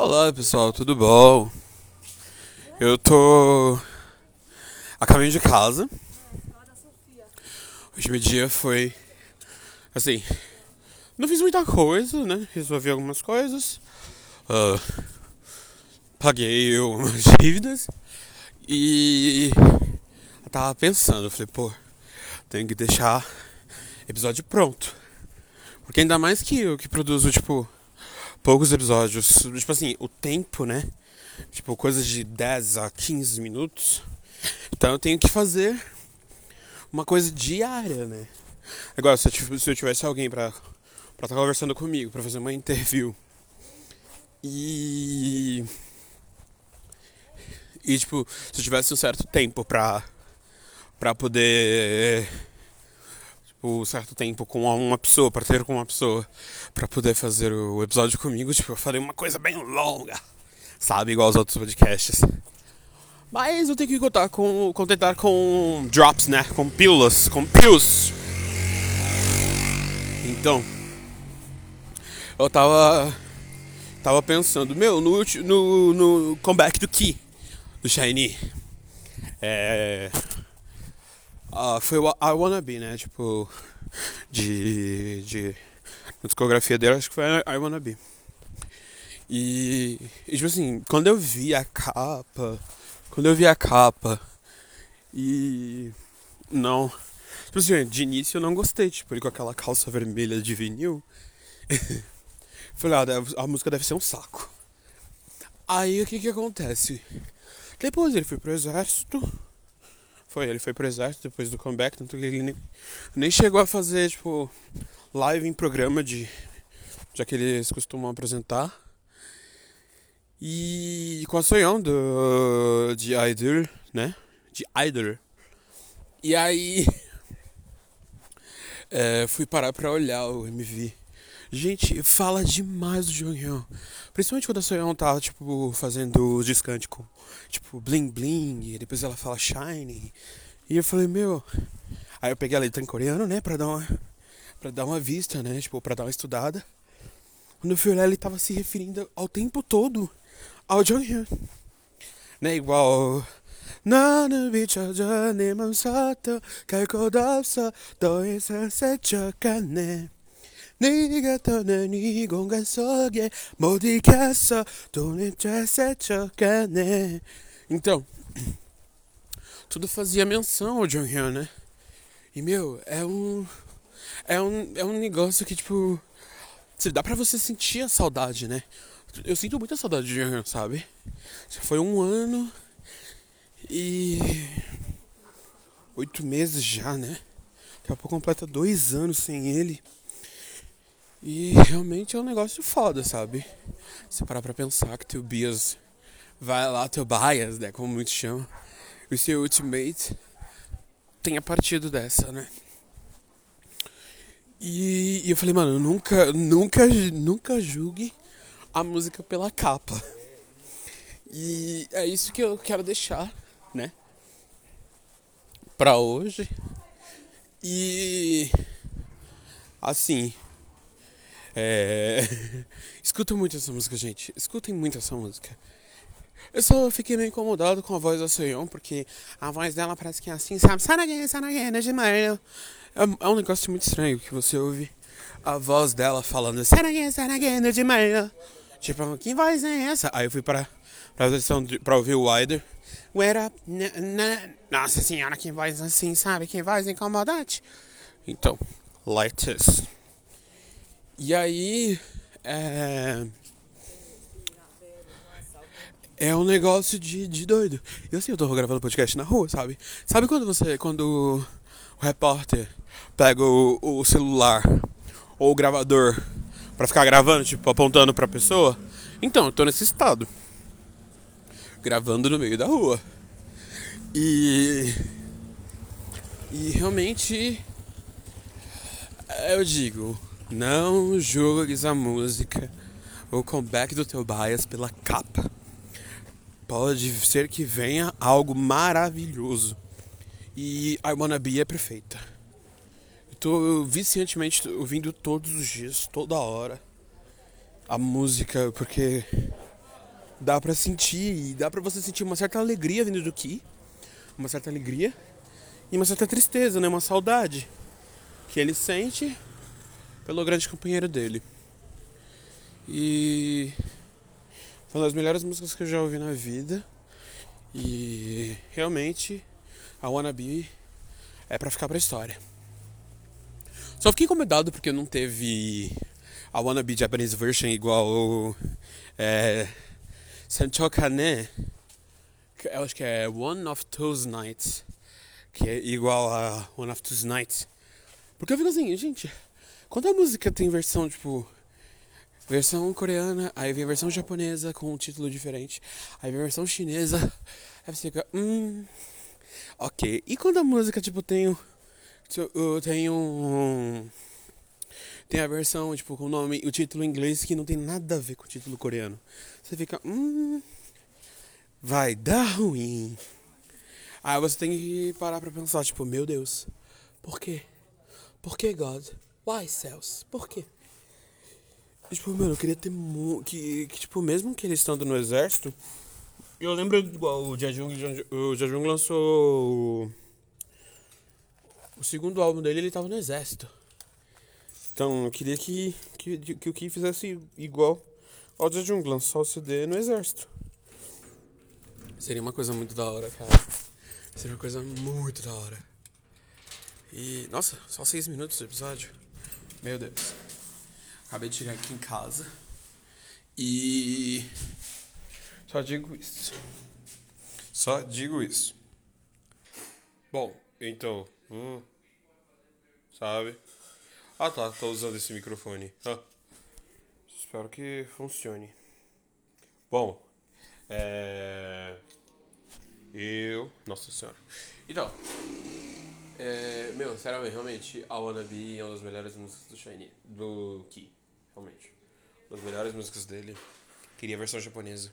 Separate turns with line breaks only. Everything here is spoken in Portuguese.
Olá pessoal, tudo bom? Eu tô a caminho de casa. Hoje meu dia foi assim. Não fiz muita coisa, né? Resolvi algumas coisas. Uh, paguei algumas dívidas. E eu tava pensando, eu falei, pô, tenho que deixar episódio pronto. Porque ainda mais que eu que produzo, tipo, poucos episódios. Tipo assim, o tempo, né? Tipo, coisas de 10 a 15 minutos. Então eu tenho que fazer uma coisa diária, né? Agora, se eu, se eu tivesse alguém pra estar tá conversando comigo, pra fazer uma interview. E. E, tipo, se eu tivesse um certo tempo pra, pra poder tipo, certo tempo com uma pessoa, para ter com uma pessoa, para poder fazer o episódio comigo, tipo, eu falei uma coisa bem longa, sabe? Igual os outros podcasts. Mas eu tenho que contar com, contentar com drops, né? Com pílulas, com pills. Então, eu tava tava pensando, meu, no, no, no comeback do Ki, do Shiny, é, Uh, foi o I Wanna Be, né? Tipo, de, de. Na discografia dele, acho que foi I Wanna Be. E, e, tipo assim, quando eu vi a capa. Quando eu vi a capa. E. Não. Tipo assim, de início eu não gostei, tipo, ele com aquela calça vermelha de vinil. Falei, ah, a música deve ser um saco. Aí o que que acontece? Depois ele foi pro exército. Foi, ele foi pro exército depois do comeback, tanto que ele nem, nem chegou a fazer, tipo, live em programa de. Já que eles costumam apresentar. E com a sonhão do, de Idol, né? De Idol. E aí. É, fui parar pra olhar o MV. Gente, fala demais do Jonghyun. Principalmente quando a Soyeon tá, tipo, fazendo os descantes com, tipo, bling bling, e depois ela fala shine. E eu falei, meu. Aí eu peguei a letra em coreano, né, pra dar uma, pra dar uma vista, né, tipo, pra dar uma estudada. Quando eu fui olhar, ele tava se referindo ao tempo todo ao Jonghyun. Né, igual. 나는 비춰져 네 맘속도 갈곳 없어 더 이상 스쳐갔네 네가 떠난 이 공간 속에 못 이겼어 돈은 쬐세쳐가네 Então, tudo fazia menção ao John Hill, né? E, meu, é um... É um, é um negócio que, tipo... Dá pra você sentir a saudade, né? Eu sinto muita saudade de John Hill, sabe? Já foi um ano... E... Oito meses já, né? Daqui a pouco completa dois anos sem ele. E realmente é um negócio foda, sabe? Você parar pra pensar que teu bias vai lá, teu bias, né? Como muitos chamam. O seu ultimate tem a partido dessa, né? E, e eu falei, mano, nunca, nunca, nunca julgue a música pela capa. E é isso que eu quero deixar, né? Pra hoje. E assim, é... Escuto muito essa música, gente. Escutem muito essa música. Eu só fiquei meio incomodado com a voz da Soyeon, porque a voz dela parece que é assim, sabe? Saragay, é, é um negócio muito estranho que você ouve a voz dela falando Saragay, Tipo, que voz é essa? Aí eu fui pra, de, pra ouvir o Wider. Up, Nossa senhora, que voz assim, sabe? Que voz incomodante. Então, like this. E aí. É. É um negócio de, de doido. Eu sei, eu tô gravando podcast na rua, sabe? Sabe quando você. Quando o repórter pega o, o celular ou o gravador para ficar gravando, tipo, apontando pra pessoa? Então, eu tô nesse estado. Gravando no meio da rua. E. E realmente. Eu digo, não julgues a música ou comeback do teu bias pela capa. Pode ser que venha algo maravilhoso. E I Wanna Be é perfeita. Estou viciantemente ouvindo todos os dias, toda hora, a música, porque dá pra sentir, dá pra você sentir uma certa alegria vindo do Ki, uma certa alegria e uma certa tristeza, né? Uma saudade que ele sente pelo grande companheiro dele. E foi uma das melhores músicas que eu já ouvi na vida. E realmente a Wannabe é pra ficar pra história. Só fiquei incomodado porque não teve a Wannabe Japanese version igual é, Sanchokane. Eu acho que é One of Those Nights. Que é igual a One of Those Nights. Porque eu fico assim, gente, quando a música tem versão, tipo, versão coreana, aí vem a versão japonesa com um título diferente, aí vem a versão chinesa, aí você fica, hum, ok. E quando a música, tipo, tem, tem um, tem a versão, tipo, com o nome, o título em inglês que não tem nada a ver com o título coreano, você fica, hum, vai dar ruim. Aí você tem que parar pra pensar, tipo, meu Deus, por quê? Por que, God? Why, céus? Por quê? Tipo, mano, eu queria ter mu que, que, tipo, mesmo que ele estando no exército, eu lembro igual o Jajung, o Jajung lançou o, segundo álbum dele, ele tava no exército. Então, eu queria que, que, que o Ki fizesse igual ao Jajung, lançar o CD no exército. Seria uma coisa muito da hora, cara. Seria uma coisa muito da hora. E, nossa, só seis minutos de episódio. Meu Deus. Acabei de chegar aqui em casa. E. Só digo isso. Só digo isso. Bom, então. Hum, sabe? Ah tá, tô usando esse microfone. Ah, espero que funcione. Bom, é. Eu. Nossa senhora. Então. É, meu, sério, realmente, a Wannabe é uma das melhores músicas do Shiny, do Ki, realmente. Uma das melhores músicas dele. Queria a versão japonesa.